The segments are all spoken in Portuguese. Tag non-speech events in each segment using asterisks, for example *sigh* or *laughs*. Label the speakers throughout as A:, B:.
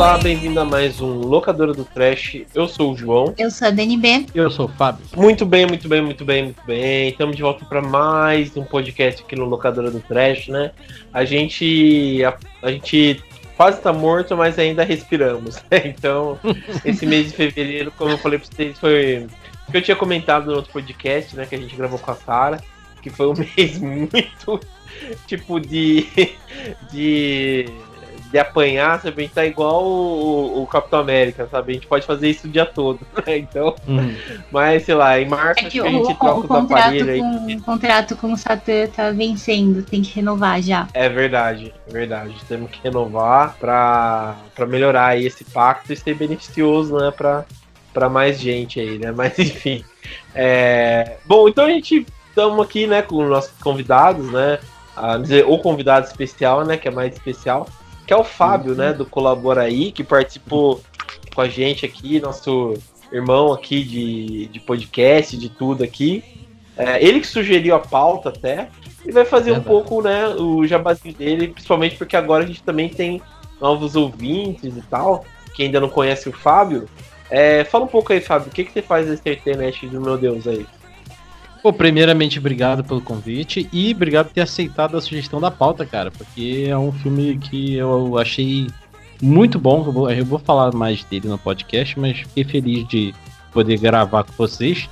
A: Olá, bem-vindo a mais um Locadora do Trash. Eu sou o João.
B: Eu sou a DNB.
C: Eu sou o Fábio.
A: Muito bem, muito bem, muito bem, muito bem. Estamos de volta para mais um podcast aqui no Locadora do Trash, né? A gente. A, a gente quase está morto, mas ainda respiramos. Né? *laughs* Então, esse mês de fevereiro, como eu falei para vocês, foi. que eu tinha comentado no outro podcast, né? Que a gente gravou com a Sara, que foi um *laughs* mês muito. tipo de. de de apanhar, sabe? A gente tá igual o, o, Capitão América, sabe? A gente pode fazer isso o dia todo, *laughs* né? Então, uhum. mas sei lá, em março é que,
B: a gente o, troca o aparelhos com, aí. O contrato com o Satã tá vencendo, tem que renovar já.
A: É verdade, é verdade. Temos que renovar pra, pra melhorar aí esse pacto e ser beneficioso, né? Pra, pra mais gente aí, né? *laughs* Mas enfim. É... Bom, então a gente estamos aqui, né, com nossos convidados, né? A dizer, o convidado especial, né? Que é mais especial que é o Fábio, né, do Colabora aí, que participou com a gente aqui, nosso irmão aqui de, de podcast, de tudo aqui. É, ele que sugeriu a pauta até, e vai fazer um pouco, né, o jabazinho dele, principalmente porque agora a gente também tem novos ouvintes e tal, que ainda não conhece o Fábio. É, fala um pouco aí, Fábio, o que, que você faz nesse internet do meu Deus aí?
C: Pô, primeiramente, obrigado pelo convite e obrigado por ter aceitado a sugestão da pauta, cara, porque é um filme que eu achei muito bom. Eu vou, eu vou falar mais dele no podcast, mas fiquei feliz de poder gravar com vocês.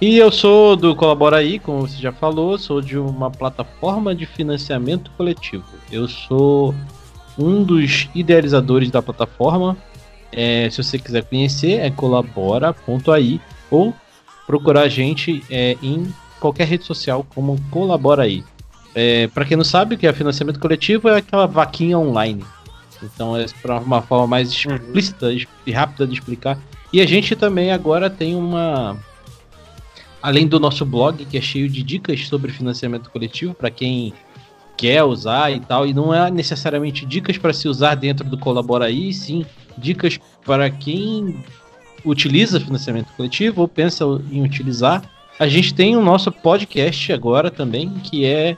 C: E eu sou do Colabora aí, como você já falou, sou de uma plataforma de financiamento coletivo. Eu sou um dos idealizadores da plataforma. É, se você quiser conhecer, é colabora.ai ou procurar a gente é, em qualquer rede social como Colabora aí. É, para quem não sabe, o que é financiamento coletivo é aquela vaquinha online. Então é uma forma mais uhum. explícita uhum. e rápida de explicar. E a gente também agora tem uma além do nosso blog que é cheio de dicas sobre financiamento coletivo para quem quer usar e tal, e não é necessariamente dicas para se usar dentro do Colabora aí, sim dicas para quem utiliza financiamento coletivo ou pensa em utilizar, a gente tem o nosso podcast agora também, que é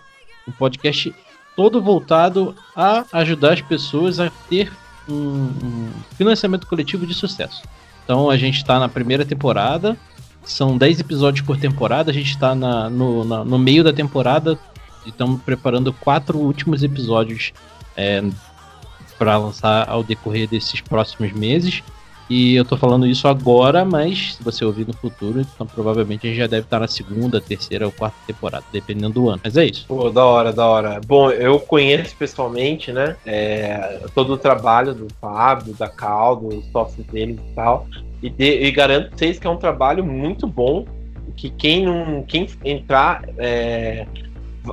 C: um podcast todo voltado a ajudar as pessoas a ter um, um financiamento coletivo de sucesso. Então a gente está na primeira temporada, são 10 episódios por temporada, a gente está no, na, no meio da temporada e estamos preparando quatro últimos episódios é, para lançar ao decorrer desses próximos meses. E eu tô falando isso agora, mas se você ouvir no futuro, então provavelmente a gente já deve estar na segunda, terceira ou quarta temporada, dependendo do ano. Mas é isso.
A: Pô, da hora, da hora. Bom, eu conheço pessoalmente, né? É, todo o trabalho do Fábio, da Cal, dos sócios deles e tal. E, de, e garanto vocês que é um trabalho muito bom. Que quem não. Quem entrar. É,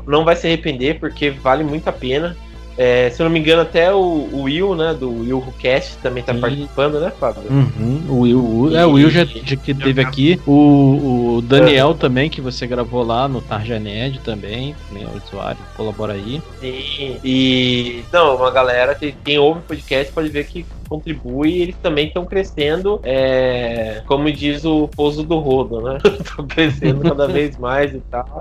A: não vai se arrepender, porque vale muito a pena. É, se eu não me engano, até o, o Will, né, do Will Cast também tá Sim. participando, né, Fábio?
C: Uhum, o Will, é, o Will já, já que teve aqui. O, o Daniel é. também, que você gravou lá no Tarja Nerd também, também é o usuário, colabora aí.
A: Sim, e não, uma galera, tem, quem ouve o podcast pode ver que contribui e eles também estão crescendo, é, como diz o pouso do rodo, né? *laughs* Estão crescendo cada *laughs* vez mais e tal.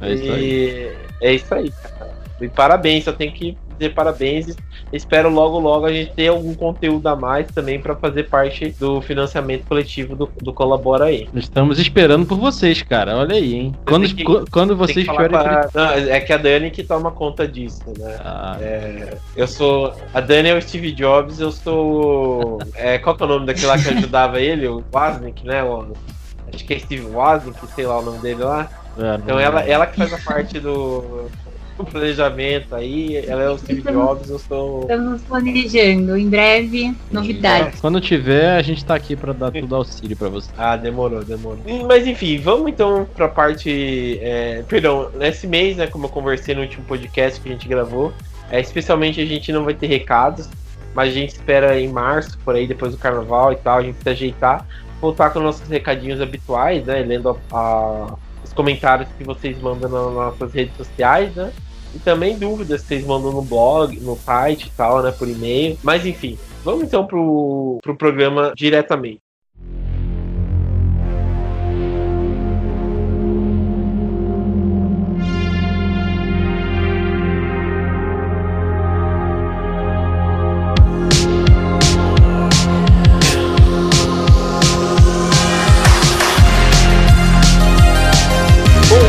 A: É isso aí. É isso aí, cara. E parabéns, eu tenho que dizer parabéns. Espero logo, logo a gente ter algum conteúdo a mais também para fazer parte do financiamento coletivo do, do Colabora aí.
C: Estamos esperando por vocês, cara. Olha aí, hein? Quando, que, quando vocês tiverem.
A: Não, é que a Dani que toma conta disso, né? Ah. É, eu sou. A Dani é o Steve Jobs, eu sou. É, qual que é o nome daquele lá que ajudava *laughs* ele? O Wasnick, né? O, acho que é Steve Wasnick, sei lá o nome dele lá. É, então ela, ela que faz a parte do planejamento aí. Ela é o Steve Jobs, eu sou.
B: Estamos planejando. Em breve, novidades.
C: Quando tiver, a gente tá aqui pra dar tudo auxílio pra você.
A: Ah, demorou, demorou. Mas enfim, vamos então pra parte. É, perdão, nesse mês, né? Como eu conversei no último podcast que a gente gravou, é, especialmente a gente não vai ter recados. Mas a gente espera em março, por aí, depois do carnaval e tal, a gente precisa ajeitar, voltar com nossos recadinhos habituais, né? Lendo a, a, os comentários que vocês mandam nas nossas redes sociais, né? E também dúvidas que vocês mandam no blog, no site e tal, né? Por e-mail. Mas enfim, vamos então pro, pro programa diretamente.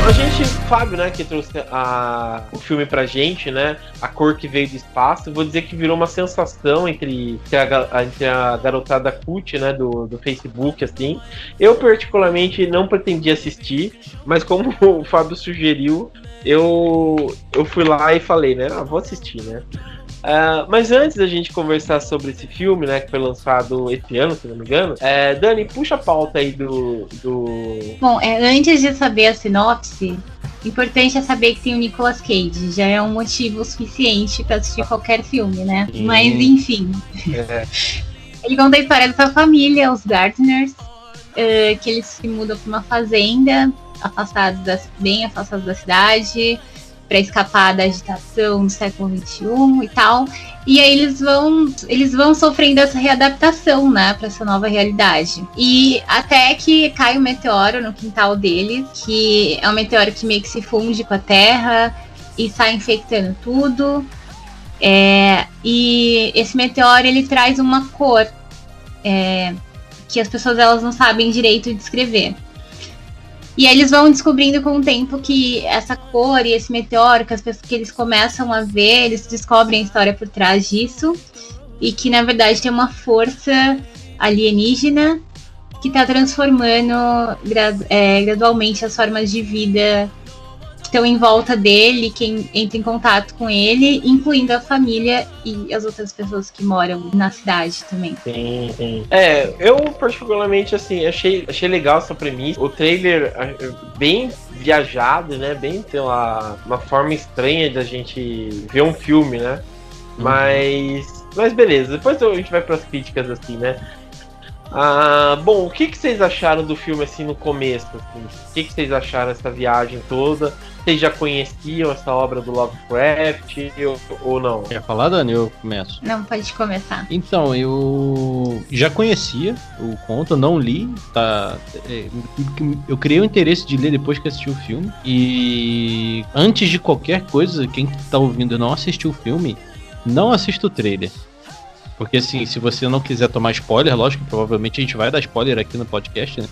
A: A gente, Fábio, né, que trouxe a, o filme pra gente, né? A cor que veio do espaço, vou dizer que virou uma sensação entre, entre, a, entre a garotada cult, né, do, do Facebook, assim. Eu, particularmente, não pretendia assistir, mas como *laughs* o Fábio sugeriu, eu, eu fui lá e falei, né? Ah, vou assistir, né? Uh, mas antes da gente conversar sobre esse filme, né, que foi lançado esse ano, se não me engano, é, Dani, puxa a pauta aí do. do...
B: Bom, é, antes de saber a sinopse, importante é saber que tem o Nicolas Cage. Já é um motivo suficiente para assistir qualquer filme, né? Sim. Mas enfim. É. Ele conta a história da sua família, os Gardners, uh, que eles se mudam para uma fazenda, afastados das, bem afastados da cidade para escapar da agitação do século XXI e tal. E aí eles vão, eles vão sofrendo essa readaptação, né, para essa nova realidade. E até que cai um meteoro no quintal deles, que é um meteoro que meio que se funde com a Terra e sai infectando tudo. É, e esse meteoro ele traz uma cor é, que as pessoas elas não sabem direito descrever. E aí eles vão descobrindo com o tempo que essa cor e esse meteoro, que as pessoas que eles começam a ver, eles descobrem a história por trás disso. E que na verdade tem uma força alienígena que está transformando é, gradualmente as formas de vida estão em volta dele, quem entra em contato com ele, incluindo a família e as outras pessoas que moram na cidade também.
A: Sim, sim. É, eu particularmente assim, achei, achei legal essa premissa. O trailer bem viajado, né? Bem tem uma, uma forma estranha da gente ver um filme, né? Uhum. Mas. Mas beleza, depois a gente vai para as críticas assim, né? Ah, bom, o que, que vocês acharam do filme assim no começo? Assim? O que, que vocês acharam dessa viagem toda? Vocês já conheciam essa obra do Lovecraft ou, ou não?
C: Quer falar, Dani? Eu começo.
B: Não, pode começar.
C: Então, eu já conhecia o conto, não li, tá? É, eu criei o interesse de ler depois que assisti o filme. E antes de qualquer coisa, quem tá ouvindo não assistiu o filme, não assista o trailer. Porque assim, se você não quiser tomar spoiler, lógico, provavelmente a gente vai dar spoiler aqui no podcast, né?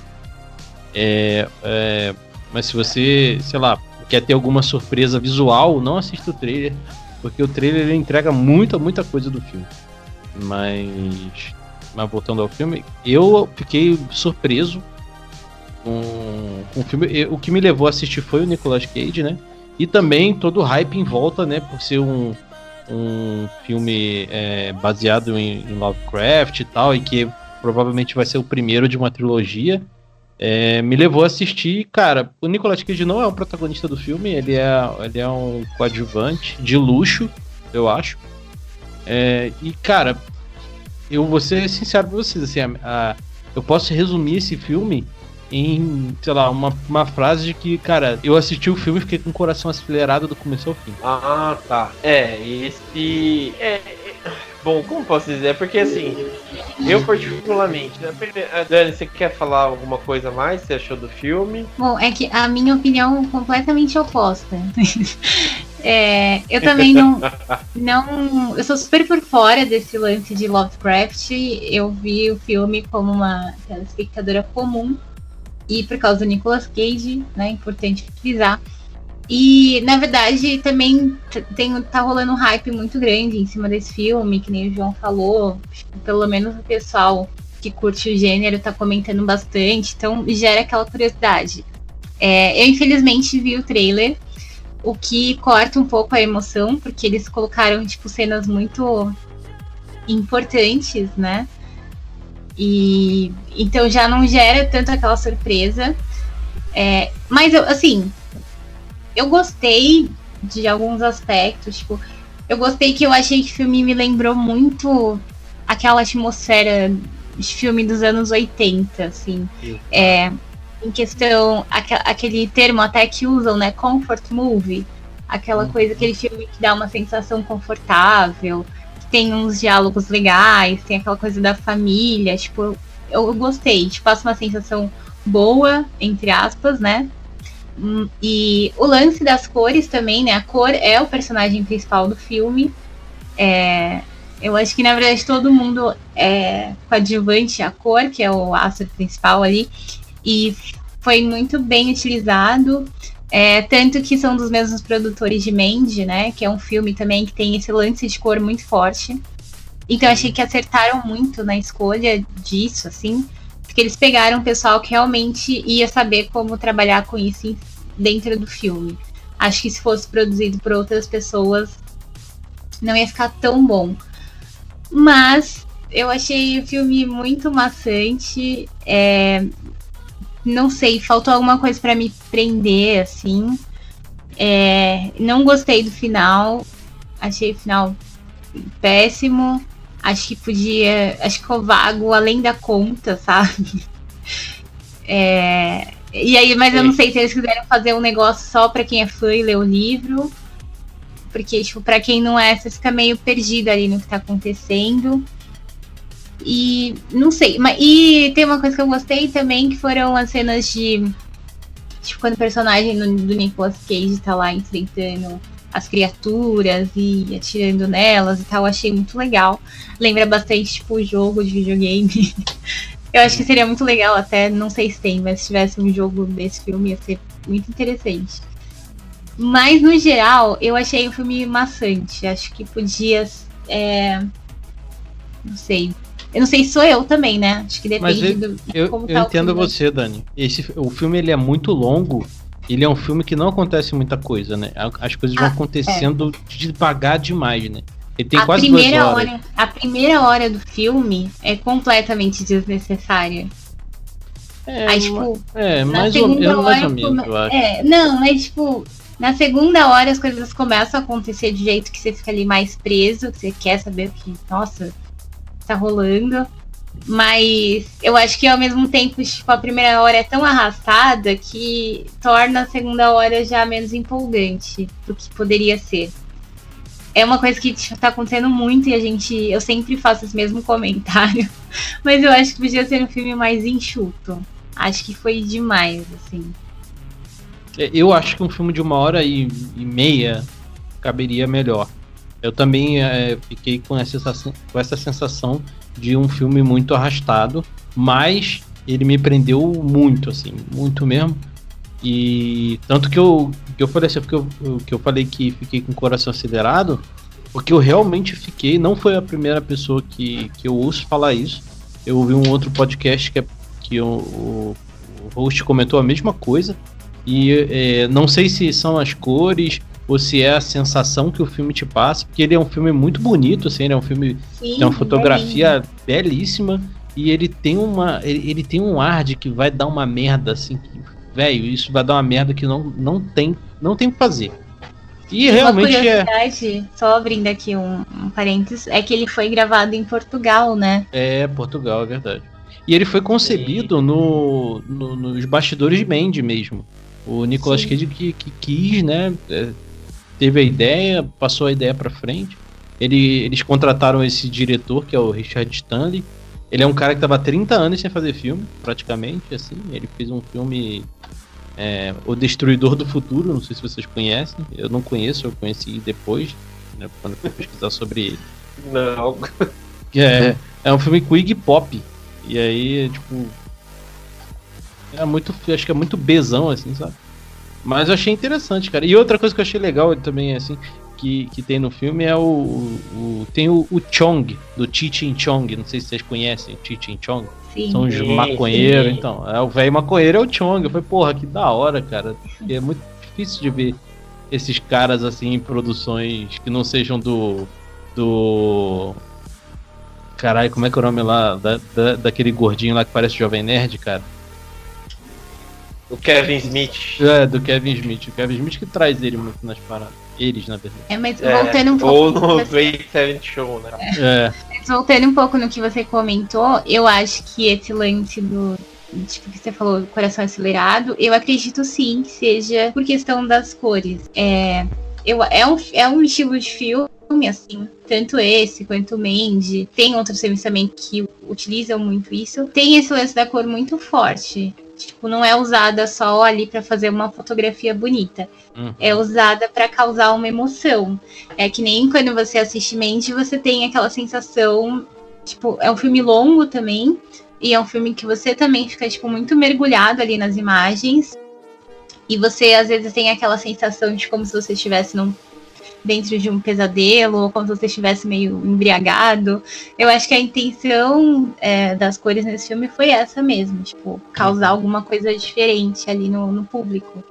C: É, é, mas se você, sei lá, quer ter alguma surpresa visual, não assista o trailer, porque o trailer ele entrega muita, muita coisa do filme. Mas, mas voltando ao filme, eu fiquei surpreso com, com o filme. O que me levou a assistir foi o Nicolas Cage, né? E também todo o hype em volta, né? Por ser um, um filme é, baseado em, em, Lovecraft e tal, e que provavelmente vai ser o primeiro de uma trilogia, é, me levou a assistir. Cara, o Nicolas Cage não é o protagonista do filme, ele é, ele é um coadjuvante de luxo, eu acho. É, e, cara, eu vou ser sincero pra vocês, assim, a, a, eu posso resumir esse filme em, sei lá, uma, uma frase de que, cara, eu assisti o filme e fiquei com o coração acelerado do começo ao fim.
A: Ah, tá. É, esse. É, é, bom, como posso dizer? É porque assim, eu particularmente. Né, Dani, você quer falar alguma coisa mais? Você achou do filme?
B: Bom, é que a minha opinião é completamente oposta. *laughs* É, eu também não, *laughs* não. Eu sou super por fora desse lance de Lovecraft. Eu vi o filme como uma espectadora comum e por causa do Nicolas Cage, né? Importante frisar. E, na verdade, também tem, tá rolando um hype muito grande em cima desse filme, que nem o João falou. Pelo menos o pessoal que curte o gênero tá comentando bastante, então gera aquela curiosidade. É, eu, infelizmente, vi o trailer, o que corta um pouco a emoção, porque eles colocaram, tipo, cenas muito importantes, né? E então já não gera tanto aquela surpresa. É, mas assim, eu gostei de alguns aspectos, tipo, eu gostei que eu achei que o filme me lembrou muito aquela atmosfera de filme dos anos 80, assim. É, em questão, aquele termo até que usam, né? Comfort movie. Aquela uhum. coisa, aquele filme que dá uma sensação confortável tem uns diálogos legais, tem aquela coisa da família, tipo, eu, eu gostei, tipo, passa uma sensação boa, entre aspas, né? Hum, e o lance das cores também, né? A cor é o personagem principal do filme. É, eu acho que, na verdade, todo mundo é coadjuvante a cor, que é o astro principal ali. E foi muito bem utilizado. É, tanto que são dos mesmos produtores de Mandy, né? Que é um filme também que tem esse lance de cor muito forte. Então achei que acertaram muito na escolha disso, assim. Porque eles pegaram um pessoal que realmente ia saber como trabalhar com isso dentro do filme. Acho que se fosse produzido por outras pessoas, não ia ficar tão bom. Mas eu achei o filme muito maçante. É, não sei, faltou alguma coisa para me prender, assim. É, não gostei do final. Achei o final péssimo. Acho que podia. Acho que ficou vago além da conta, *laughs* sabe? É, e aí, mas eu não sei se eles quiseram fazer um negócio só para quem é fã e ler o livro. Porque, tipo, pra quem não é, você fica meio perdido ali no que tá acontecendo. E não sei. Mas, e tem uma coisa que eu gostei também, que foram as cenas de. Tipo, quando o personagem do, do Nicolas Cage tá lá enfrentando as criaturas e atirando nelas e tal, eu achei muito legal. Lembra bastante, tipo, o jogo de videogame. *laughs* eu acho que seria muito legal, até não sei se tem, mas se tivesse um jogo desse filme ia ser muito interessante. Mas no geral, eu achei o filme maçante. Acho que podia. É... Não sei, eu não sei se sou eu também, né? Acho que depende
C: Mas
B: do
C: eu, como eu tá entendo você, Dani. Esse, o filme ele é muito longo. Ele é um filme que não acontece muita coisa, né? As coisas vão ah, acontecendo é. devagar demais, né? Ele tem
B: a
C: quase
B: primeira
C: duas horas.
B: Hora, a primeira hora do filme é completamente desnecessária.
C: É, Aí, tipo, é mais, ou, menos, mais ou menos, eu acho.
B: É, não, mas tipo, na segunda hora as coisas começam a acontecer de jeito que você fica ali mais preso, que você quer saber o que, nossa, tá rolando. Mas eu acho que ao mesmo tempo, tipo, a primeira hora é tão arrastada que torna a segunda hora já menos empolgante do que poderia ser. É uma coisa que tipo, tá acontecendo muito e a gente. Eu sempre faço esse mesmo *laughs* comentário. Mas eu acho que podia ser um filme mais enxuto. Acho que foi demais, assim.
C: É, eu acho que um filme de uma hora e, e meia caberia melhor. Eu também é, fiquei com essa, com essa sensação de um filme muito arrastado, mas ele me prendeu muito, assim, muito mesmo. E tanto que eu, que eu falei assim, porque eu, que eu falei que fiquei com o coração acelerado, porque eu realmente fiquei, não foi a primeira pessoa que, que eu ouço falar isso. Eu ouvi um outro podcast que, é, que o, o host comentou a mesma coisa. E é, não sei se são as cores ou se é a sensação que o filme te passa, porque ele é um filme muito bonito, assim, ele é um filme Sim, tem uma fotografia é belíssima e ele tem uma ele, ele, tem um ar de que vai dar uma merda assim, velho, isso vai dar uma merda que não não tem não tem o que fazer. E
B: uma
C: realmente
B: é. Só abrindo aqui um, um parênteses, é que ele foi gravado em Portugal, né?
C: É, Portugal, é verdade. E ele foi concebido no, no, nos bastidores de Mandy mesmo. O Nicolas Cage que, que, quis, né, é, teve a ideia, passou a ideia para frente. Ele, eles contrataram esse diretor, que é o Richard Stanley. Ele é um cara que tava 30 anos sem fazer filme, praticamente, assim. Ele fez um filme é, O Destruidor do Futuro, não sei se vocês conhecem. Eu não conheço, eu conheci depois, né, quando fui pesquisar sobre ele. *laughs*
A: Não.
C: É, é um filme com Iggy Pop. E aí, tipo... É muito, acho que é muito bezão, assim, sabe? Mas eu achei interessante, cara. E outra coisa que eu achei legal também, assim, que, que tem no filme é o. o tem o, o Chong, do Chichin Chong. Não sei se vocês conhecem o Chichin Chong. Sim, São os maconheiros, então. É, o velho maconheiro é o Chong. Eu falei, porra, que da hora, cara. E é muito difícil de ver esses caras assim em produções que não sejam do. do. Caralho, como é que é o nome lá? Da, da, daquele gordinho lá que parece Jovem Nerd, cara.
A: Do Kevin Smith.
C: É, do Kevin Smith. O Kevin Smith que traz ele muito nas paradas. Eles, na verdade.
B: É, mas é, voltando um pouco.
A: Ou no Great Seven Show, né?
C: É.
B: Mas voltando um pouco no que você comentou, eu acho que esse lance do. Tipo, que você falou, coração acelerado, eu acredito sim que seja por questão das cores. É, eu, é, um, é um estilo de filme, assim, tanto esse quanto o Mandy. Tem outros filmes também que utilizam muito isso. Tem esse lance da cor muito forte. Tipo, não é usada só ali para fazer uma fotografia bonita. Uhum. É usada para causar uma emoção. É que nem quando você assiste Mente, você tem aquela sensação. Tipo, é um filme longo também. E é um filme que você também fica, tipo, muito mergulhado ali nas imagens. E você às vezes tem aquela sensação de como se você estivesse num dentro de um pesadelo, ou como se você estivesse meio embriagado. Eu acho que a intenção é, das cores nesse filme foi essa mesmo, tipo, causar alguma coisa diferente ali no, no público.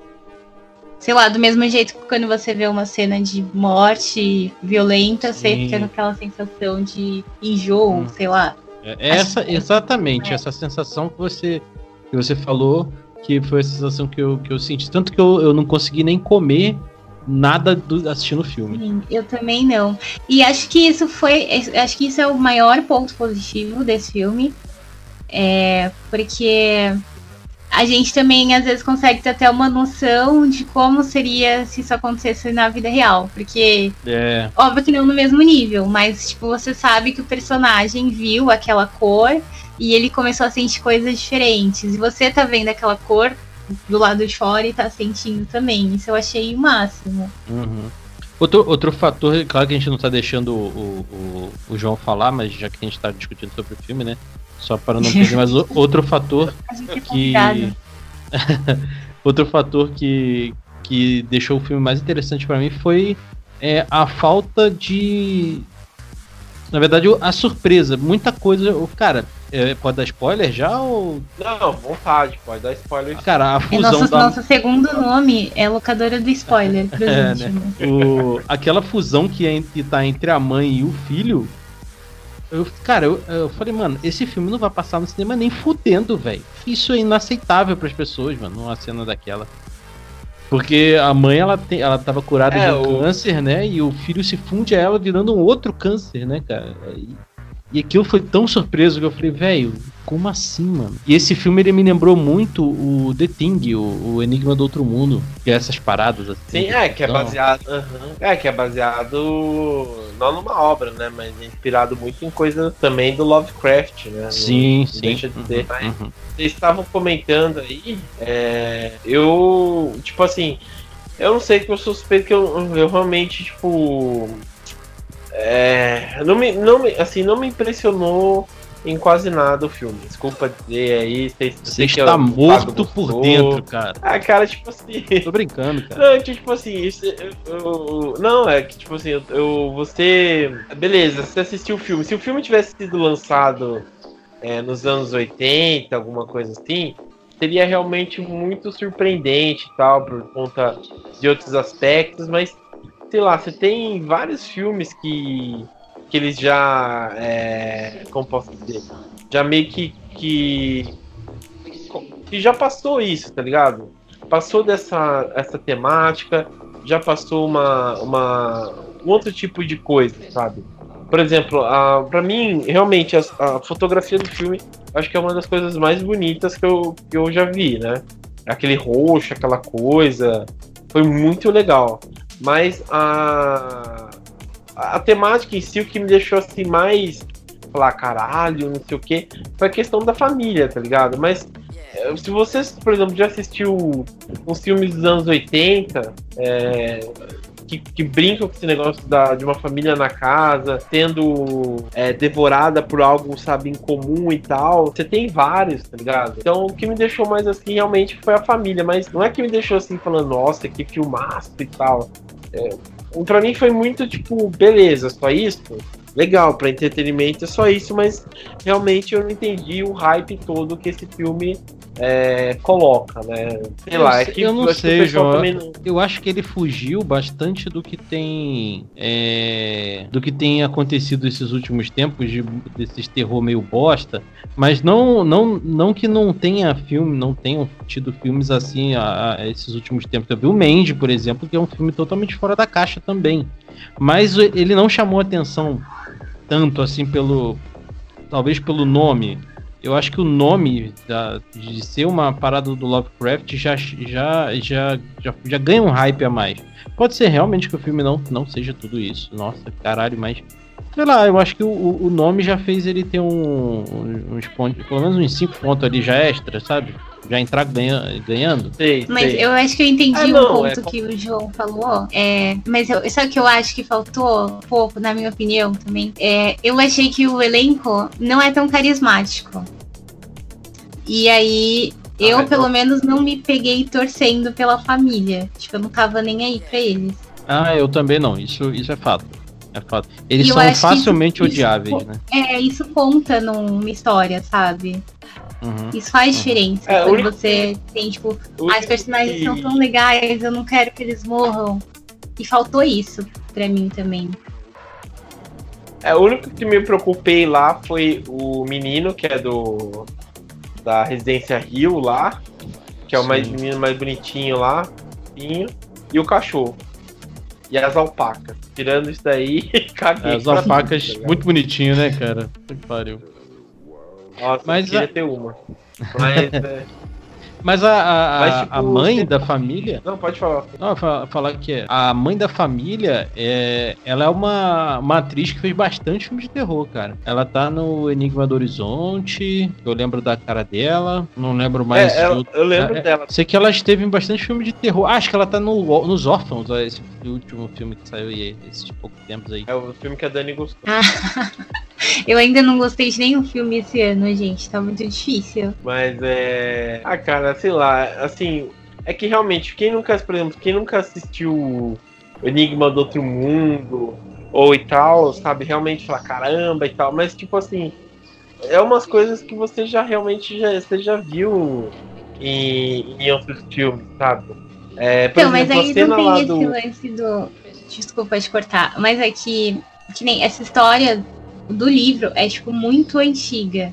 B: Sei lá, do mesmo jeito que quando você vê uma cena de morte violenta, Sim. você fica com aquela sensação de enjoo, hum. sei lá.
C: É, essa, que... exatamente, é. essa sensação que você, que você falou, que foi a sensação que eu, que eu senti. Tanto que eu, eu não consegui nem comer nada do, assistindo o filme.
B: Sim, eu também não. E acho que isso foi. Acho que isso é o maior ponto positivo desse filme. É, porque a gente também às vezes consegue ter até uma noção de como seria se isso acontecesse na vida real. Porque, é. óbvio que não no mesmo nível, mas tipo, você sabe que o personagem viu aquela cor e ele começou a sentir coisas diferentes. E você tá vendo aquela cor do lado de fora e tá sentindo também. Isso eu achei o máximo.
C: Uhum. Outro, outro fator, claro que a gente não tá deixando o, o, o João falar, mas já que a gente tá discutindo sobre o filme, né? Só para não perder, mas *laughs* outro fator é que. *laughs* outro fator que, que deixou o filme mais interessante para mim foi é, a falta de. Na verdade, a surpresa. Muita coisa. Cara, é, pode dar spoiler já ou.
A: Não, vontade, pode dar spoiler.
C: Cara, a é, fusão.
B: Nosso, da... nosso segundo nome é locadora do spoiler. *laughs* é, né?
C: o, aquela fusão que, é, que tá entre a mãe e o filho. Eu, cara, eu, eu falei, mano, esse filme não vai passar no cinema nem fudendo, velho. Isso é inaceitável para as pessoas, mano, uma cena daquela. Porque a mãe, ela, tem, ela tava curada é, de um o... câncer, né? E o filho se funde a ela virando um outro câncer, né, cara? E e aquilo foi tão surpreso que eu falei, velho, como assim, mano? E esse filme ele me lembrou muito o The Thing, o, o Enigma do Outro Mundo, que é essas paradas assim.
A: Sim, é, que é baseado. Uhum, é, que é baseado não numa obra, né? Mas é inspirado muito em coisa também do Lovecraft, né?
C: Sim, no, sim.
A: Deixa de ter. Uhum, uhum. Vocês estavam comentando aí, é, eu, tipo assim, eu não sei que eu suspeito que eu, eu realmente, tipo é, não me, não me, assim, não me impressionou em quase nada o filme. Desculpa dizer aí.
C: Sei, Você está morto por dentro, cara.
A: Ah, cara, tipo assim. *laughs*
C: Tô brincando, cara.
A: Não, tipo assim, isso, eu, eu, não, é que, tipo assim, eu, eu, você. Beleza, você assistiu o filme. Se o filme tivesse sido lançado é, nos anos 80, alguma coisa assim, seria realmente muito surpreendente e tal, por conta de outros aspectos, mas sei lá, você tem vários filmes que, que eles já. É, como posso dizer? Já meio que, que. que já passou isso, tá ligado? Passou dessa essa temática, já passou uma, uma, um outro tipo de coisa, sabe? Por exemplo, a, pra mim, realmente, a, a fotografia do filme acho que é uma das coisas mais bonitas que eu, que eu já vi, né? Aquele roxo, aquela coisa. Foi muito legal. Mas a, a temática em si, o que me deixou assim mais falar caralho, não sei o que, foi a questão da família, tá ligado? Mas eh, se você, por exemplo, já assistiu uns filmes dos anos 80, é, que, que, brincam com esse negócio da, de uma família na casa, sendo é, devorada por algo, sabe, em comum e tal. Você tem vários, tá ligado? Então o que me deixou mais assim realmente foi a família, mas não é que me deixou assim falando, nossa, que filmaço e tal. É, pra mim foi muito tipo, beleza, só isso? Legal, para entretenimento é só isso, mas realmente eu não entendi o hype todo que esse filme é, coloca, né?
C: Sei eu lá, é que eu não sei, João. Não... Eu acho que ele fugiu bastante do que tem é, do que tem acontecido esses últimos tempos de desses terror meio bosta, mas não não não que não tenha filme, não tenham tido filmes assim a, a esses últimos tempos. Eu vi o Mandy, por exemplo, que é um filme totalmente fora da caixa também, mas ele não chamou atenção tanto assim pelo talvez pelo nome eu acho que o nome da, de ser uma parada do Lovecraft já, já, já, já, já ganha um hype a mais. Pode ser realmente que o filme não, não seja tudo isso. Nossa, caralho, mas. Sei lá, eu acho que o, o nome já fez ele ter um, uns pontos, pelo menos uns 5 pontos ali já extra, sabe? Já entrar ganha, ganhando.
B: Sei, mas sei. eu acho que eu entendi ah, não, o ponto é... que o João falou. É, mas eu, sabe o que eu acho que faltou um pouco, na minha opinião também? É, eu achei que o elenco não é tão carismático. E aí eu, pelo menos, não me peguei torcendo pela família. Tipo, eu não tava nem aí pra eles.
C: Ah, eu também não. Isso, isso é fato. É fato. Eles são facilmente isso, odiáveis,
B: isso,
C: né?
B: É, isso conta numa história, sabe? Uhum. Isso faz uhum. diferença. É, quando você tem, tipo, as personagens são tão legais, eu não quero que eles morram. E faltou isso pra mim também.
A: É, o único que me preocupei lá foi o menino, que é do. da Residência Rio lá. Que é o mais menino mais bonitinho lá. E o cachorro. E as alpacas. Tirando isso daí, *laughs*
C: caguei. As alpacas, tudo, tá muito bonitinho, né, cara? Que pariu.
A: Nossa, Mas eu queria a... ter uma. Mas, *laughs* é...
C: Mas a, a, Mas, tipo, a mãe da família.
A: Não, pode falar.
C: Não, falar que é. A mãe da família, é, ela é uma, uma atriz que fez bastante filme de terror, cara. Ela tá no Enigma do Horizonte. Eu lembro da cara dela. Não lembro mais.
A: É, eu, eu lembro é, dela.
C: Sei que ela esteve em bastante filme de terror. Ah, acho que ela tá no, nos Órfãos, esse último filme que saiu aí, esses poucos tempos aí.
A: É o filme que a Dani gostou. *laughs* *laughs*
B: Eu ainda não gostei de nenhum filme esse ano, gente. Tá muito difícil.
A: Mas é. Ah, cara sei lá, assim, é que realmente, quem nunca, por exemplo, quem nunca assistiu Enigma do Outro Mundo, ou e tal, sabe, realmente fala caramba e tal, mas tipo assim, é umas coisas que você já realmente já, você já viu em, em outros filmes, sabe?
B: É, então, exemplo, mas aí não tem esse do... lance do. Desculpa te cortar, mas é que, que nem essa história do livro é tipo muito antiga.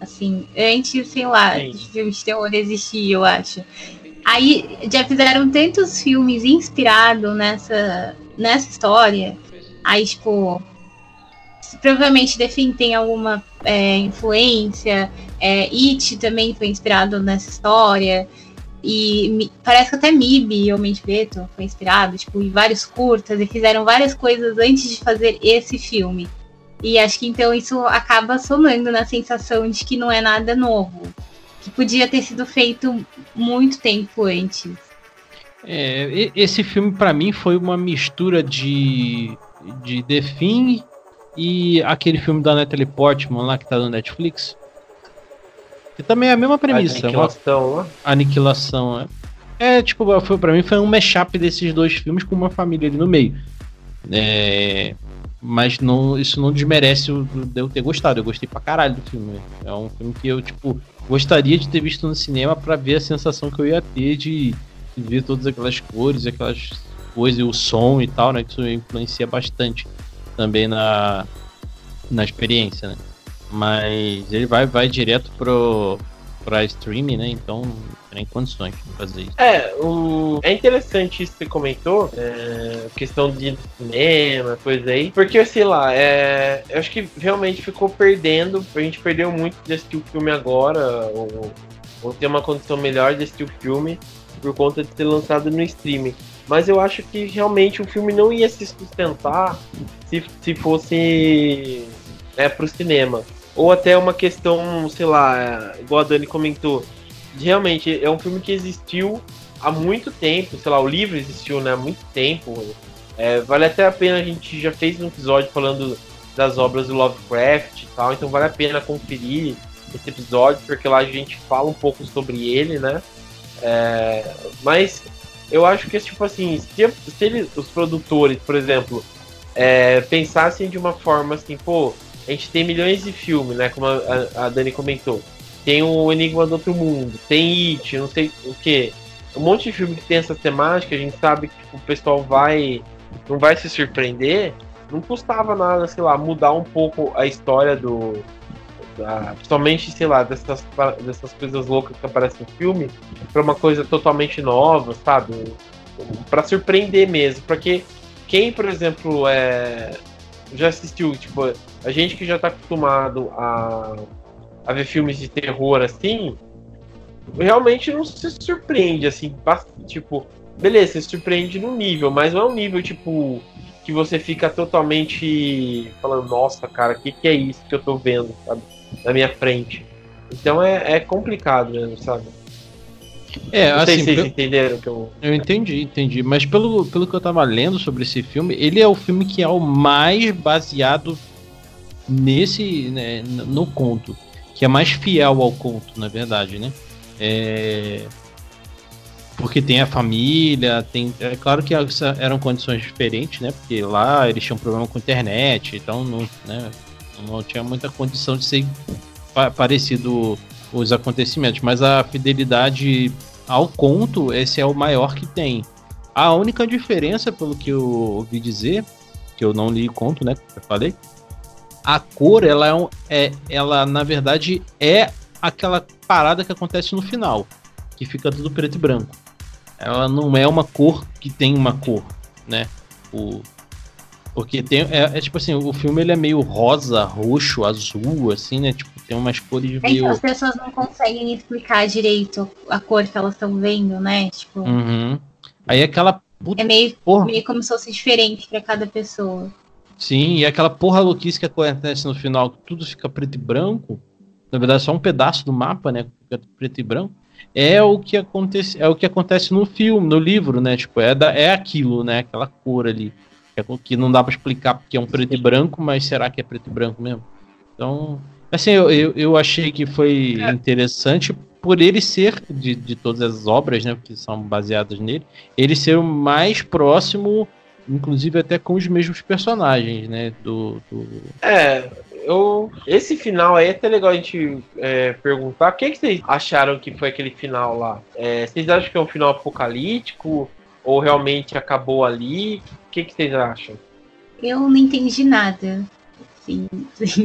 B: Assim, antes, sei lá, Sim. de filmes de terror existir, eu acho. Aí já fizeram tantos filmes inspirados nessa, nessa história. Aí, tipo, provavelmente The tem alguma é, influência. É, It também foi inspirado nessa história. E parece que até MIB, Homem de Preto, foi inspirado, tipo, em vários curtas, e fizeram várias coisas antes de fazer esse filme. E acho que então isso acaba somando na sensação de que não é nada novo. Que podia ter sido feito muito tempo antes.
C: É, esse filme para mim foi uma mistura de, de The Thing e aquele filme da Natalie Portman lá que tá no Netflix. Que também é a mesma premissa.
A: Aniquilação, uma...
C: Aniquilação, é. É, tipo, foi, pra mim foi um mashup desses dois filmes com uma família ali no meio. É, mas não, isso não desmerece o, de eu ter gostado. Eu gostei pra caralho do filme. É um filme que eu, tipo, gostaria de ter visto no cinema para ver a sensação que eu ia ter de, de, ver todas aquelas cores, aquelas coisas, o som e tal, né? Que isso influencia bastante também na, na experiência, né? Mas ele vai, vai direto pro, pra streaming, né? Então tem condições de fazer isso.
A: É, o... é interessante isso que você comentou, é... questão de cinema, coisa aí, porque, sei lá, é... eu acho que realmente ficou perdendo, a gente perdeu muito de assistir o filme agora, ou, ou ter uma condição melhor de assistir o filme por conta de ser lançado no streaming. Mas eu acho que realmente o filme não ia se sustentar se, se fosse é, pro cinema ou até uma questão, sei lá, igual a Dani comentou, realmente é um filme que existiu há muito tempo, sei lá, o livro existiu né, há muito tempo. É, vale até a pena, a gente já fez um episódio falando das obras do Lovecraft e tal, então vale a pena conferir esse episódio, porque lá a gente fala um pouco sobre ele, né? É, mas eu acho que, tipo assim, se, se ele, os produtores, por exemplo, é, pensassem de uma forma assim, pô, a gente tem milhões de filmes, né? Como a, a, Dani comentou. Tem o Enigma do Outro Mundo, tem It, não sei o que. Um monte de filme que tem essa temática, a gente sabe que tipo, o pessoal vai. não vai se surpreender. Não custava nada, sei lá, mudar um pouco a história do. Da, principalmente, sei lá, dessas, dessas coisas loucas que aparecem no filme, pra uma coisa totalmente nova, sabe? para surpreender mesmo. Porque quem, por exemplo, é, já assistiu, tipo, a gente que já tá acostumado a, a ver filmes de terror assim, realmente não se surpreende, assim, tipo, beleza, se surpreende no nível, mas não é um nível, tipo, que você fica totalmente falando, nossa, cara, o que, que é isso que eu tô vendo, sabe, na minha frente. Então é, é complicado mesmo, sabe?
C: É, não
A: sei assim, se vocês entenderam que eu.
C: Eu entendi, entendi. Mas pelo, pelo que eu tava lendo sobre esse filme, ele é o filme que é o mais baseado nesse. Né, no conto. Que é mais fiel ao conto, na verdade, né? É, porque tem a família, tem. É claro que eram condições diferentes, né? Porque lá eles tinham problema com a internet, então não, né, não tinha muita condição de ser parecido os acontecimentos. Mas a fidelidade ao conto, esse é o maior que tem. A única diferença, pelo que eu ouvi dizer, que eu não li conto, né? Que eu falei, a cor, ela é, um, é, ela na verdade é aquela parada que acontece no final, que fica tudo preto e branco. Ela não é uma cor que tem uma cor, né? O, porque tem, é, é, tipo assim, o filme ele é meio rosa, roxo, azul, assim, né? Tipo, tem umas cores
B: é meio. As pessoas não conseguem explicar direito a cor que elas estão vendo, né? Tipo.
C: Uhum. Aí aquela.
B: Puta é meio, porra. meio como se fosse diferente para cada pessoa.
C: Sim, e aquela porra louquice que acontece no final, que tudo fica preto e branco. Na verdade, só um pedaço do mapa, né? Fica preto e branco é o que acontece, é o que acontece no filme, no livro, né? Tipo, é, da, é aquilo, né? Aquela cor ali. Que, é, não dá para explicar porque é um preto e branco, mas será que é preto e branco mesmo? Então, assim, eu, eu, eu achei que foi é. interessante por ele ser, de, de todas as obras, né? Que são baseadas nele, ele ser o mais próximo inclusive até com os mesmos personagens, né? Do, do...
A: É, eu. Esse final aí é até legal a gente é, perguntar. O que, que vocês acharam que foi aquele final lá? É, vocês acham que é um final apocalíptico? Ou realmente acabou ali? O que, que vocês acham?
B: Eu não entendi nada. *laughs* Sim, sim.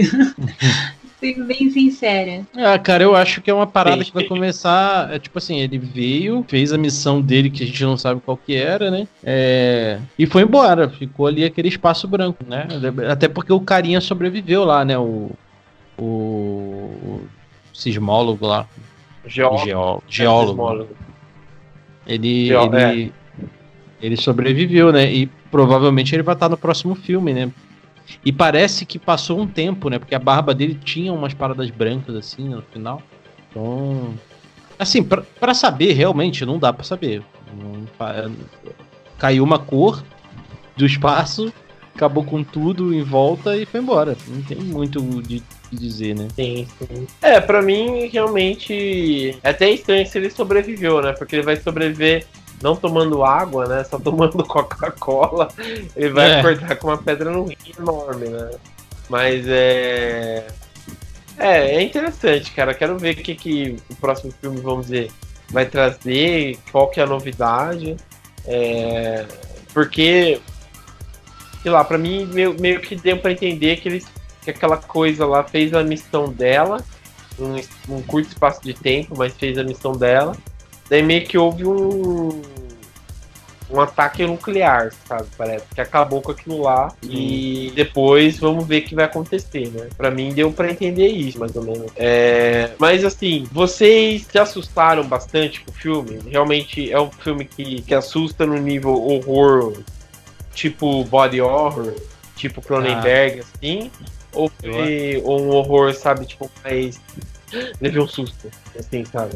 B: Sendo bem sincera.
C: Ah, cara, eu acho que é uma parada que vai começar. É, tipo assim, ele veio, fez a missão dele que a gente não sabe qual que era, né? É, e foi embora. Ficou ali aquele espaço branco, né? Até porque o carinha sobreviveu lá, né? O. O. o sismólogo lá.
A: Geólogo. Geó,
C: geólogo. É, ele. Geó, ele, é. ele sobreviveu, né? E provavelmente ele vai estar no próximo filme, né? E parece que passou um tempo, né? Porque a barba dele tinha umas paradas brancas assim no final. Então. Assim, para saber, realmente, não dá para saber. Caiu uma cor do espaço, acabou com tudo em volta e foi embora. Não tem muito de dizer, né?
A: Sim, sim. É, pra mim, realmente. É até estranho se ele sobreviveu, né? Porque ele vai sobreviver não tomando água, né? Só tomando *laughs* Coca-Cola, ele vai é. acordar com uma pedra no rim enorme, né? Mas é. É, é interessante, cara. Quero ver o que, que o próximo filme, vamos dizer, vai trazer, qual que é a novidade. É... Porque, sei lá, pra mim meio, meio que deu pra entender que, eles, que aquela coisa lá fez a missão dela, um, um curto espaço de tempo, mas fez a missão dela. Daí meio que houve um. Um ataque nuclear, sabe? Parece que acabou com aquilo lá. Hum. E depois vamos ver o que vai acontecer, né? Pra mim deu pra entender isso, mais ou menos. É... Mas assim, vocês se assustaram bastante com o filme? Realmente é um filme que, que assusta no nível horror, tipo body horror, tipo Cronenberg, ah. assim? Ou foi ou um horror, sabe, tipo, mais. *gasps* Levei um susto, assim, sabe?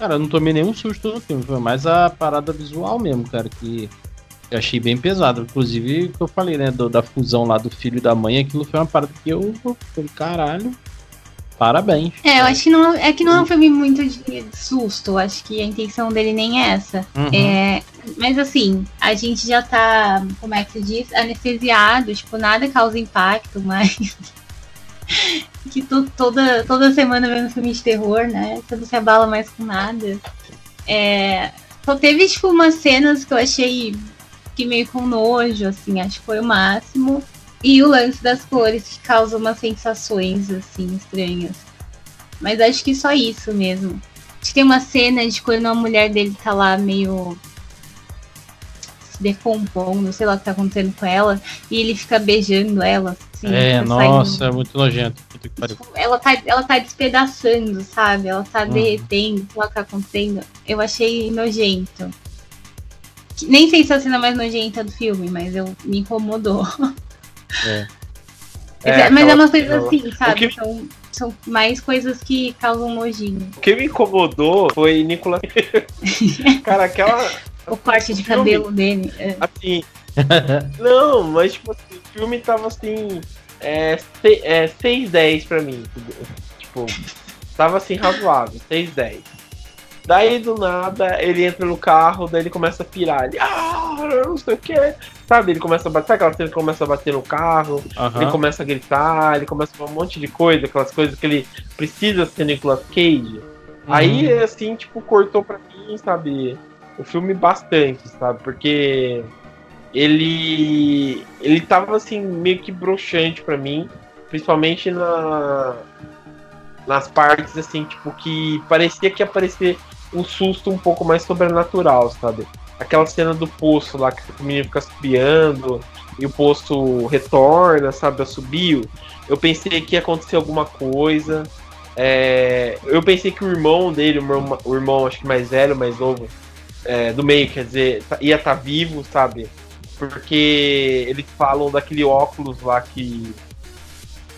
C: Cara, eu não tomei nenhum susto no filme, foi mais a parada visual mesmo, cara, que eu achei bem pesado. Inclusive, o que eu falei, né, do, da fusão lá do filho e da mãe, aquilo foi uma parada que eu falei, caralho, parabéns.
B: É, eu acho que não é que não é um filme muito de susto, acho que a intenção dele nem é essa. Uhum. É, mas assim, a gente já tá, como é que se diz, anestesiado, tipo, nada causa impacto, *laughs* mas que tu, toda, toda semana vendo filme de terror, né? Você não se abala mais com nada. É, só teve, tipo, umas cenas que eu achei que meio com nojo, assim, acho que foi o máximo. E o lance das cores que causa umas sensações, assim, estranhas. Mas acho que só isso mesmo. Acho que tem uma cena de quando a mulher dele tá lá meio decompondo, sei lá o que tá acontecendo com ela, e ele fica beijando ela.
C: Assim, é, nossa, saindo. é muito nojento.
B: Tipo, ela, tá, ela tá despedaçando, sabe? Ela tá uhum. derretendo, sei lá o que tá acontecendo. Eu achei nojento. Nem sei se é a cena mais nojenta do filme, mas eu me incomodou. É. *laughs* É, mas é uma coisa assim, sabe? Que... São, são mais coisas que causam nojinho.
A: O que me incomodou foi Nicolas. *laughs* Cara, aquela
B: o corte de filme, cabelo dele.
A: É. Assim. *laughs* não, mas tipo assim, o filme tava assim. É, é 6, 10 pra mim. Tipo, tava assim razoável, 6, 10. Daí do nada ele entra no carro, daí ele começa a pirar. Ele, ah, não sei o que. Sabe, ele começa a bater, sabe aquela cena que começa a bater no carro,
C: Aham.
A: ele começa a gritar, ele começa a fazer um monte de coisa, aquelas coisas que ele precisa ser Nicolas Cage. Aí, assim, tipo, cortou pra mim, sabe, o filme bastante, sabe? Porque ele. Ele tava assim, meio que broxante pra mim. Principalmente na. Nas partes assim, tipo, que parecia que ia aparecer um susto um pouco mais sobrenatural, sabe? Aquela cena do poço lá que o menino fica subiando e o poço retorna, sabe? Subiu. Eu pensei que ia acontecer alguma coisa. É, eu pensei que o irmão dele, o irmão, o irmão acho que mais velho, mais novo, é, do meio, quer dizer, tá- ia estar vivo, sabe? Porque eles falam daquele óculos lá que,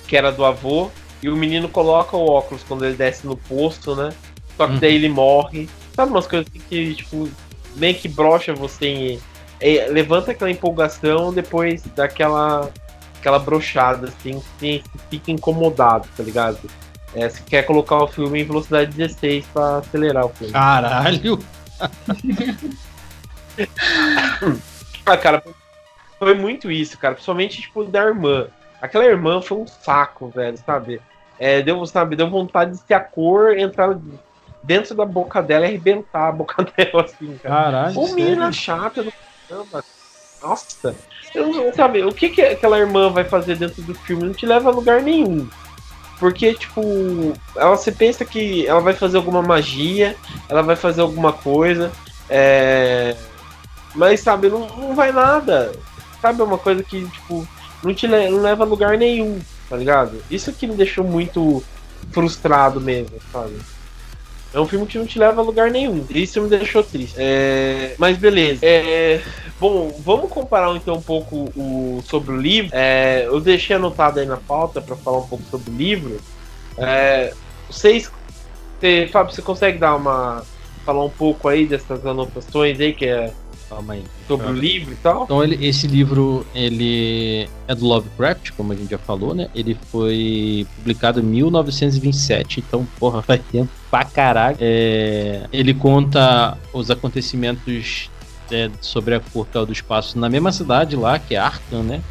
A: que era do avô, e o menino coloca o óculos quando ele desce no posto, né? Só que
C: Uhum.
A: daí ele morre. Sabe umas coisas assim que, tipo, meio que brocha você em. é, levanta aquela empolgação, depois daquela aquela brochada, assim, você fica incomodado, tá ligado? É, você quer colocar o filme em velocidade 16 pra acelerar o filme.
C: Caralho! *laughs*
A: Ah, cara, foi muito isso, cara. Principalmente, tipo, da irmã. Aquela irmã foi um saco, velho, sabe? É, deu, sabe, deu vontade de ser a cor, entrar dentro da boca dela e arrebentar a boca *laughs* dela, assim, cara.
C: Caralho!
A: Menina chata do caramba. Nossa. Eu não sabe, o que, que aquela irmã vai fazer dentro do filme não te leva a lugar nenhum. Porque, tipo, ela você pensa que ela vai fazer alguma magia, ela vai fazer alguma coisa, é... mas, sabe, não, não vai nada. Sabe, é uma coisa que, tipo, não te le- não leva a lugar nenhum, tá ligado? Isso que me deixou muito frustrado mesmo, sabe? É um filme que não te leva a lugar nenhum. Isso me deixou triste. É, Mas beleza. É, Bom, vamos comparar então um pouco o... sobre o livro. É, Eu deixei anotado aí na pauta para falar um pouco sobre o livro. É, Vocês. Você, Fábio, você consegue dar uma. falar um pouco aí dessas anotações aí que é
C: Calma aí.
A: sobre o livro e tal?
C: Então ele- esse livro ele é do Lovecraft, como a gente já falou, né? Ele foi publicado em 1927, então porra *laughs* faz tempo pra caralho. É, ele conta os acontecimentos é, sobre a Portal do Espaço na mesma cidade lá, que é Arkham, né?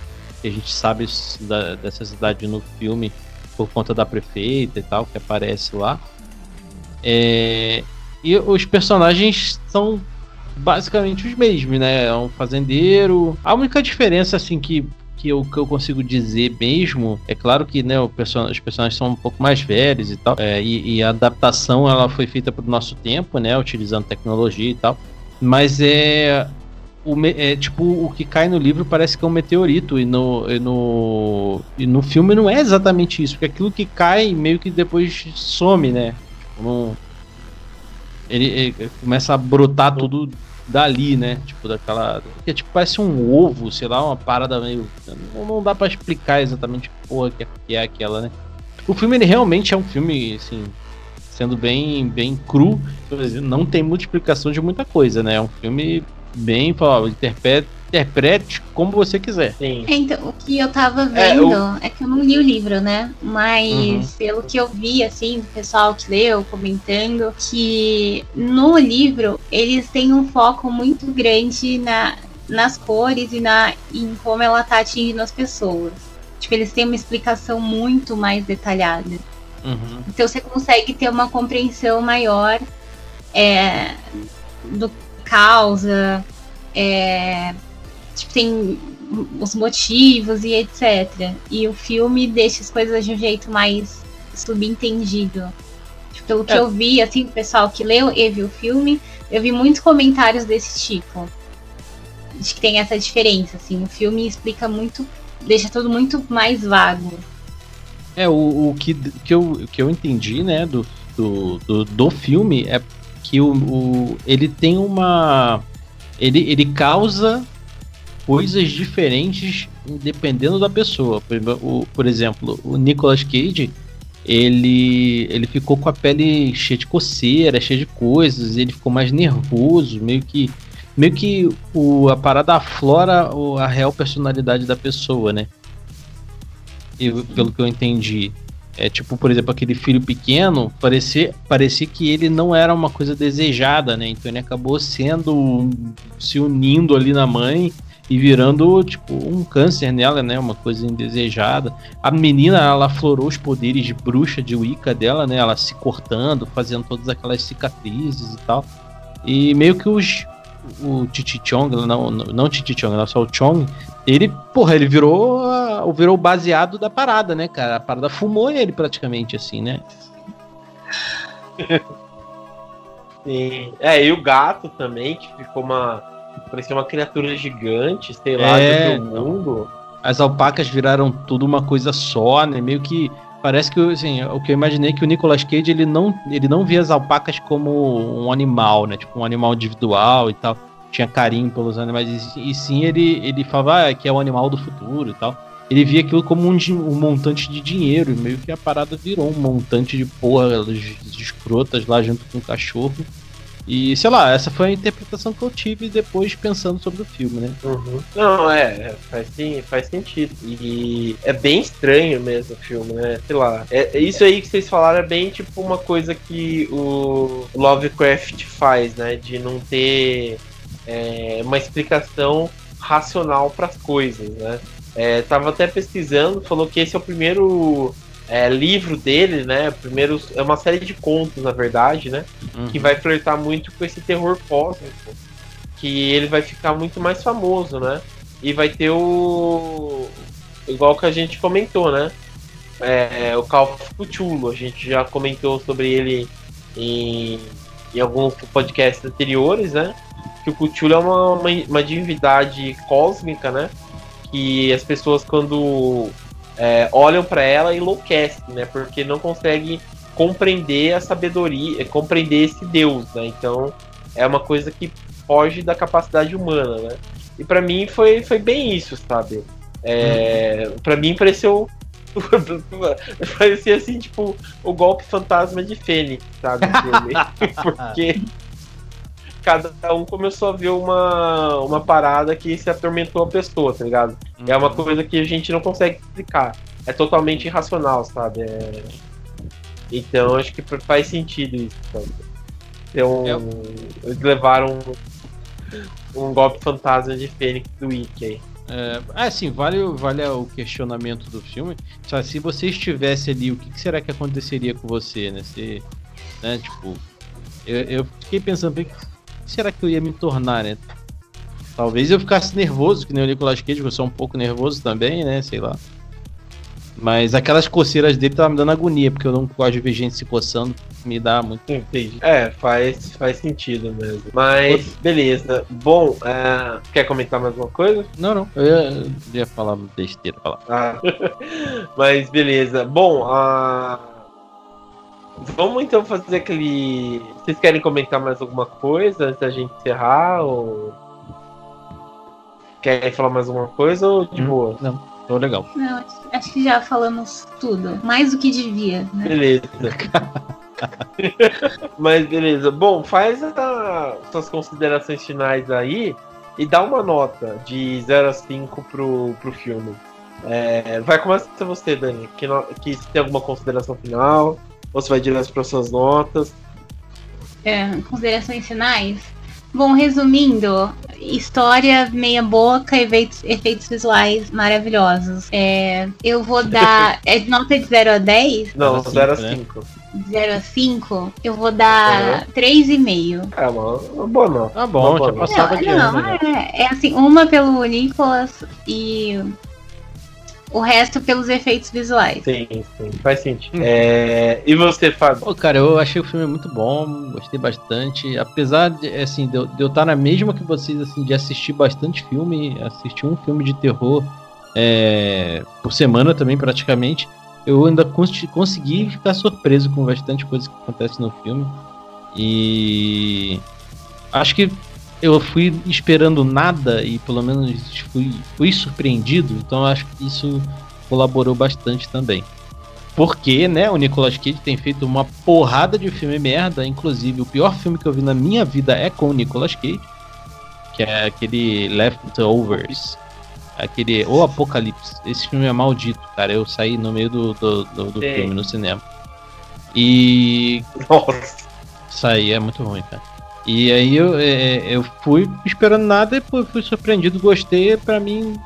C: Que a gente sabe da- dessa cidade no filme por conta da prefeita e tal que aparece lá. É, e os personagens são basicamente os mesmos, né? É um fazendeiro. A única diferença, assim, que, que, eu, que eu consigo dizer mesmo, é claro que né, person os personagens são um pouco mais velhos e tal, é, e, e a adaptação ela foi feita para o nosso tempo, né? Utilizando tecnologia e tal. Mas é. O, é, tipo, o que cai no livro parece que é um meteorito, e no, e no, e no filme não é exatamente isso, porque aquilo que cai meio que depois some, né? Tipo, não, ele, ele começa a brotar tudo dali, né? Tipo, daquela. Que tipo, parece um ovo, sei lá, uma parada meio. Não, não dá pra explicar exatamente que porra que é, que é aquela, né? O filme, ele realmente é um filme, assim. Sendo bem, bem cru, não tem muita explicação de muita coisa, né? É um filme bem, ó, interprete, interprete como você quiser.
A: Sim.
B: É, então, o que eu tava
A: É,
B: vendo
A: o-
B: é, que eu não li o livro, né? Mas
C: Uhum.
B: pelo que eu vi, assim, do pessoal que leu comentando, que no livro eles têm um foco muito grande na, nas cores e na, em como ela tá atingindo as pessoas. Tipo, eles têm uma explicação muito mais detalhada.
C: Uhum.
B: Então você consegue ter uma compreensão maior é, do que causa, é, tipo, tem os motivos e etc. E o filme deixa as coisas de um jeito mais subentendido. Tipo, pelo que
C: É.
B: eu vi, assim, o pessoal que leu e viu o filme, eu vi muitos comentários desse tipo. De que tem essa diferença, assim. O filme explica muito, deixa tudo muito mais vago.
C: É, o, o que, que, eu, que eu entendi, né, do, do, do, do filme é que o, o, ele tem uma. Ele, ele causa coisas diferentes dependendo da pessoa. Por, o, por exemplo, o Nicolas Cage, ele, ele ficou com a pele cheia de coceira, cheia de coisas, ele ficou mais nervoso, meio que. Meio que o, a parada aflora a real personalidade da pessoa, né? eu- pelo que eu entendi. é tipo, por exemplo, aquele filho pequeno, parecia, parecia que ele não era uma coisa desejada, né? Então ele acabou sendo se unindo ali na mãe e virando tipo um câncer nela, né? Uma coisa indesejada. A menina, ela aflorou os poderes de bruxa de Wicca dela, né? Ela se cortando, fazendo todas aquelas cicatrizes e tal. E meio que os o Titi Chong, não, não Titi Chong, só o Chong, ele, porra, ele virou o virou baseado da parada, né, cara? A parada fumou ele praticamente assim, né? *laughs*
A: Sim. É, e o gato também, que ficou uma. Parecia uma criatura gigante, sei lá, é, do mundo.
C: As alpacas viraram tudo uma coisa só, né? Meio que. Parece que assim, o que eu imaginei é que o Nicolas Cage ele não, ele não via as alpacas como um animal, né? Tipo um animal individual e tal tinha carinho pelos animais, e, sim ele, ele falava ah, que é o animal do futuro e tal. Ele via aquilo como um, um montante de dinheiro, e meio que a parada virou um montante de porra de escrotas lá junto com o cachorro. E sei lá, essa foi a interpretação que eu tive depois pensando sobre o filme, né?
A: Uhum. Não, é, é, faz, sim, faz sentido. E é bem estranho mesmo o filme, né? Sei lá. É, é, isso aí que vocês falaram é bem tipo uma coisa que o Lovecraft faz, né? De não ter é, uma explicação racional para as coisas, né? É, tava até pesquisando, falou que esse é o primeiro é, livro dele, né? Primeiro é uma série de contos, na verdade, né? Uhum. Que vai flertar muito com esse terror cósmico, que ele vai ficar muito mais famoso, né? E vai ter o igual que a gente comentou, né? É, o Call of Cthulhu, a gente já comentou sobre ele em, em alguns podcasts anteriores, né? que o Cthulhu é uma, uma, uma divindade cósmica, né? Que as pessoas, quando é, olham para ela, enlouquecem, né? Porque não conseguem compreender a sabedoria, compreender esse Deus, né? Então, é uma coisa que foge da capacidade humana, né? E para mim foi, foi bem isso, sabe? É, uhum. para mim pareceu *laughs* parecia assim, tipo, o golpe fantasma de Fênix, sabe? *laughs* Porque cada um começou a ver uma, uma parada que se atormentou a pessoa, tá ligado? Uhum. É uma uhum. coisa que a gente não consegue explicar. É totalmente irracional, sabe? É... Então acho que faz sentido isso, sabe? Então, Eu... eles levaram um, um golpe fantasma de Fênix do Wiki aí.
C: É, assim, vale, vale o questionamento do filme. Só se você estivesse ali, o que, que será que aconteceria com você, né? Se, né tipo, eu, eu fiquei pensando, será que eu ia me tornar, né? Talvez eu ficasse nervoso, que nem o Nicolas Cage, eu sou um pouco nervoso também, né? Sei lá. Mas aquelas coceiras dele estavam me dando agonia, porque eu não gosto de ver gente se coçando, me dá muito.
A: Entendi. É, faz, faz sentido mesmo. Mas, beleza. Bom, é... quer comentar mais alguma coisa?
C: Não, não. Eu ia, eu ia falar besteira. Falar.
A: Ah. *laughs* Mas, beleza. Bom, a. Uh Vamos então fazer aquele. Vocês querem comentar mais alguma coisa antes da gente encerrar? Ou. Querem falar mais alguma coisa ou de hum, boa?
C: Não, tô legal.
B: Não, acho que já falamos tudo. Mais do que devia, né?
A: Beleza. *laughs* Mas beleza. Bom, faz as suas considerações finais aí e dá uma nota de 0 a 5 pro, pro filme. É, vai começar você, Dani. Que, no, que tem alguma consideração final? Ou você vai direto para suas notas?
B: É, considerações finais? Bom, resumindo, história meia boca, efeitos, efeitos visuais maravilhosos. É, eu vou dar. *laughs* é nota de 0 a 10?
A: Não, 0 a 5.
B: 0 a 5, eu vou dar uhum. 3,5.
A: É uma, uma boa nota.
C: Tá bom, já passava
B: de não, ano, é, é assim, uma pelo Nicolas e o resto pelos efeitos visuais.
A: Sim, sim, faz sentido. Uhum. É... E você, Fábio?
C: Pô, cara, eu achei o filme muito bom, gostei bastante. Apesar de, assim, de eu, de eu estar na mesma que vocês, assim, de assistir bastante filme, assistir um filme de terror é, por semana também, praticamente, eu ainda cons consegui ficar surpreso com bastante coisa que acontece no filme. E acho que eu fui esperando nada e pelo menos fui, fui surpreendido, então acho que isso colaborou bastante também. Porque, né, o Nicolas Cage tem feito uma porrada de filme merda, inclusive o pior filme que eu vi na minha vida é com o Nicolas Cage, que é aquele Leftovers. Aquele. O Apocalipse. Esse filme é maldito, cara. Eu saí no meio do, do, do, do filme no cinema. E.
A: Nossa.
C: Saí, é muito ruim, cara. E aí eu, é, eu fui esperando nada e fui surpreendido, gostei, pra mim,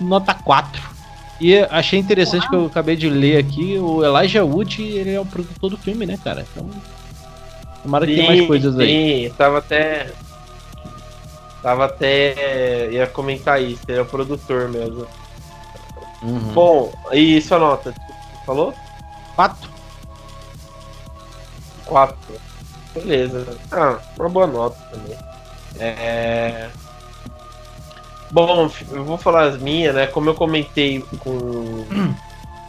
C: nota 4. E achei interessante Uau. que eu acabei de ler aqui, o Elijah Wood, ele é o produtor do filme, né, cara? Então, tomara que tenha mais coisas aí.
A: Sim, tava até... Tava até... ia comentar isso, ele é o produtor mesmo. Uhum. Bom, e sua nota? Falou?
C: 4.
A: 4. Beleza. Ah, uma boa nota também. É... Bom, eu vou falar as minhas, né? Como eu comentei com,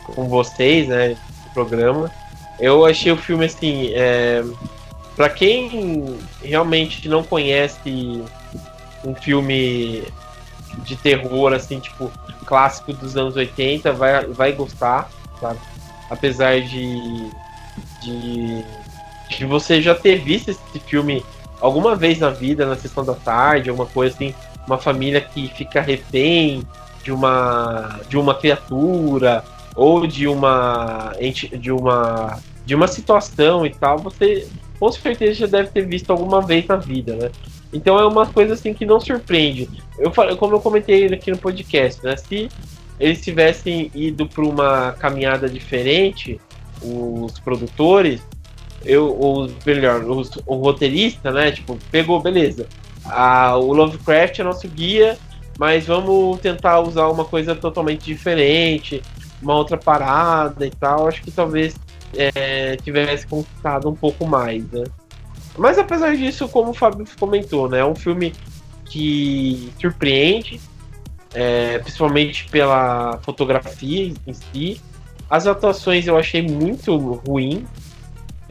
A: com vocês, né? No programa, eu achei o filme assim. É... Pra quem realmente não conhece um filme de terror, assim, tipo, clássico dos anos 80, vai, vai gostar, sabe? Apesar de, de de você já ter visto esse filme alguma vez na vida, na sessão da tarde, alguma coisa assim, uma família que fica refém de uma de uma criatura ou de uma de uma de uma situação e tal, você com certeza já deve ter visto alguma vez na vida, né? Então é uma coisa assim que não surpreende. Eu como eu comentei aqui no podcast, né? Se eles tivessem ido para uma caminhada diferente, os produtores, eu, os, melhor, o roteirista, né? Tipo, pegou, beleza. A, o Lovecraft é nosso guia, mas vamos tentar usar uma coisa totalmente diferente, uma outra parada e tal. Acho que talvez é, tivesse conquistado um pouco mais, né? Mas apesar disso, como o Fábio comentou, né? É um filme que surpreende, é, principalmente pela fotografia em si. As atuações eu achei muito ruim,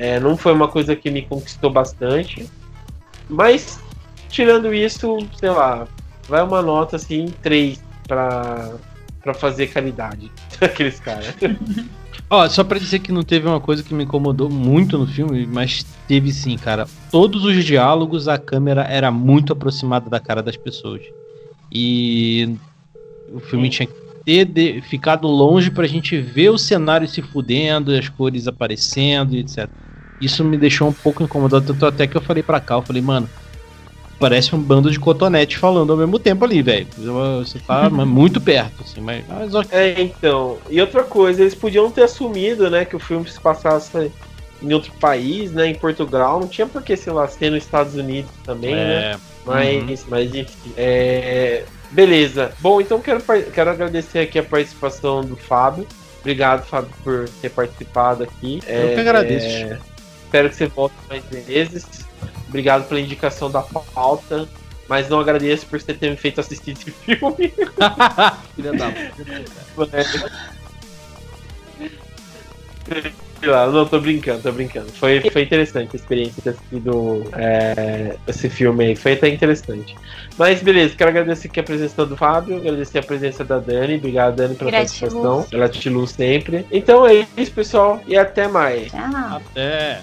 A: é, não foi uma coisa que me conquistou bastante. Mas, tirando isso, sei lá, vai uma nota assim, 3 pra, pra fazer caridade. *laughs* Aqueles caras.
C: Ó, só pra dizer que não teve uma coisa que me incomodou muito no filme, mas teve sim, cara. Todos os diálogos, a câmera era muito aproximada da cara das pessoas. E o filme tinha que ter de, ficado longe pra gente ver o cenário se fudendo, as cores aparecendo e etc. Isso me deixou um pouco incomodado, tanto até que eu falei pra cá, eu falei, mano, parece um bando de cotonete falando ao mesmo tempo ali, velho. Você tá *laughs* muito perto, assim, mas. mas
A: É, então. E outra coisa, eles podiam ter assumido, né, que o filme se passasse em outro país, né, em Portugal. Não tinha por que, sei lá, ser nos Estados Unidos também, né? é. né? Mas, uhum. mas enfim. É... Beleza. Bom, então quero, quero agradecer aqui a participação do Fábio. Obrigado, Fábio, por ter participado aqui.
C: Eu é, que agradeço. É...
A: Espero que você volte mais vezes. Obrigado pela indicação da pauta. Mas não agradeço por você ter me feito assistir esse filme. *laughs* Filha da Não, tô brincando, tô brincando. Foi, foi interessante a experiência ter assistido é, esse filme aí. Foi até interessante. Mas beleza, quero agradecer aqui a presença do Fábio, agradecer a presença da Dani. Obrigado, Dani, pela Gratiluz. participação. Gratiluz sempre. Então é isso, pessoal, e até mais.
B: Tchau.
C: Até.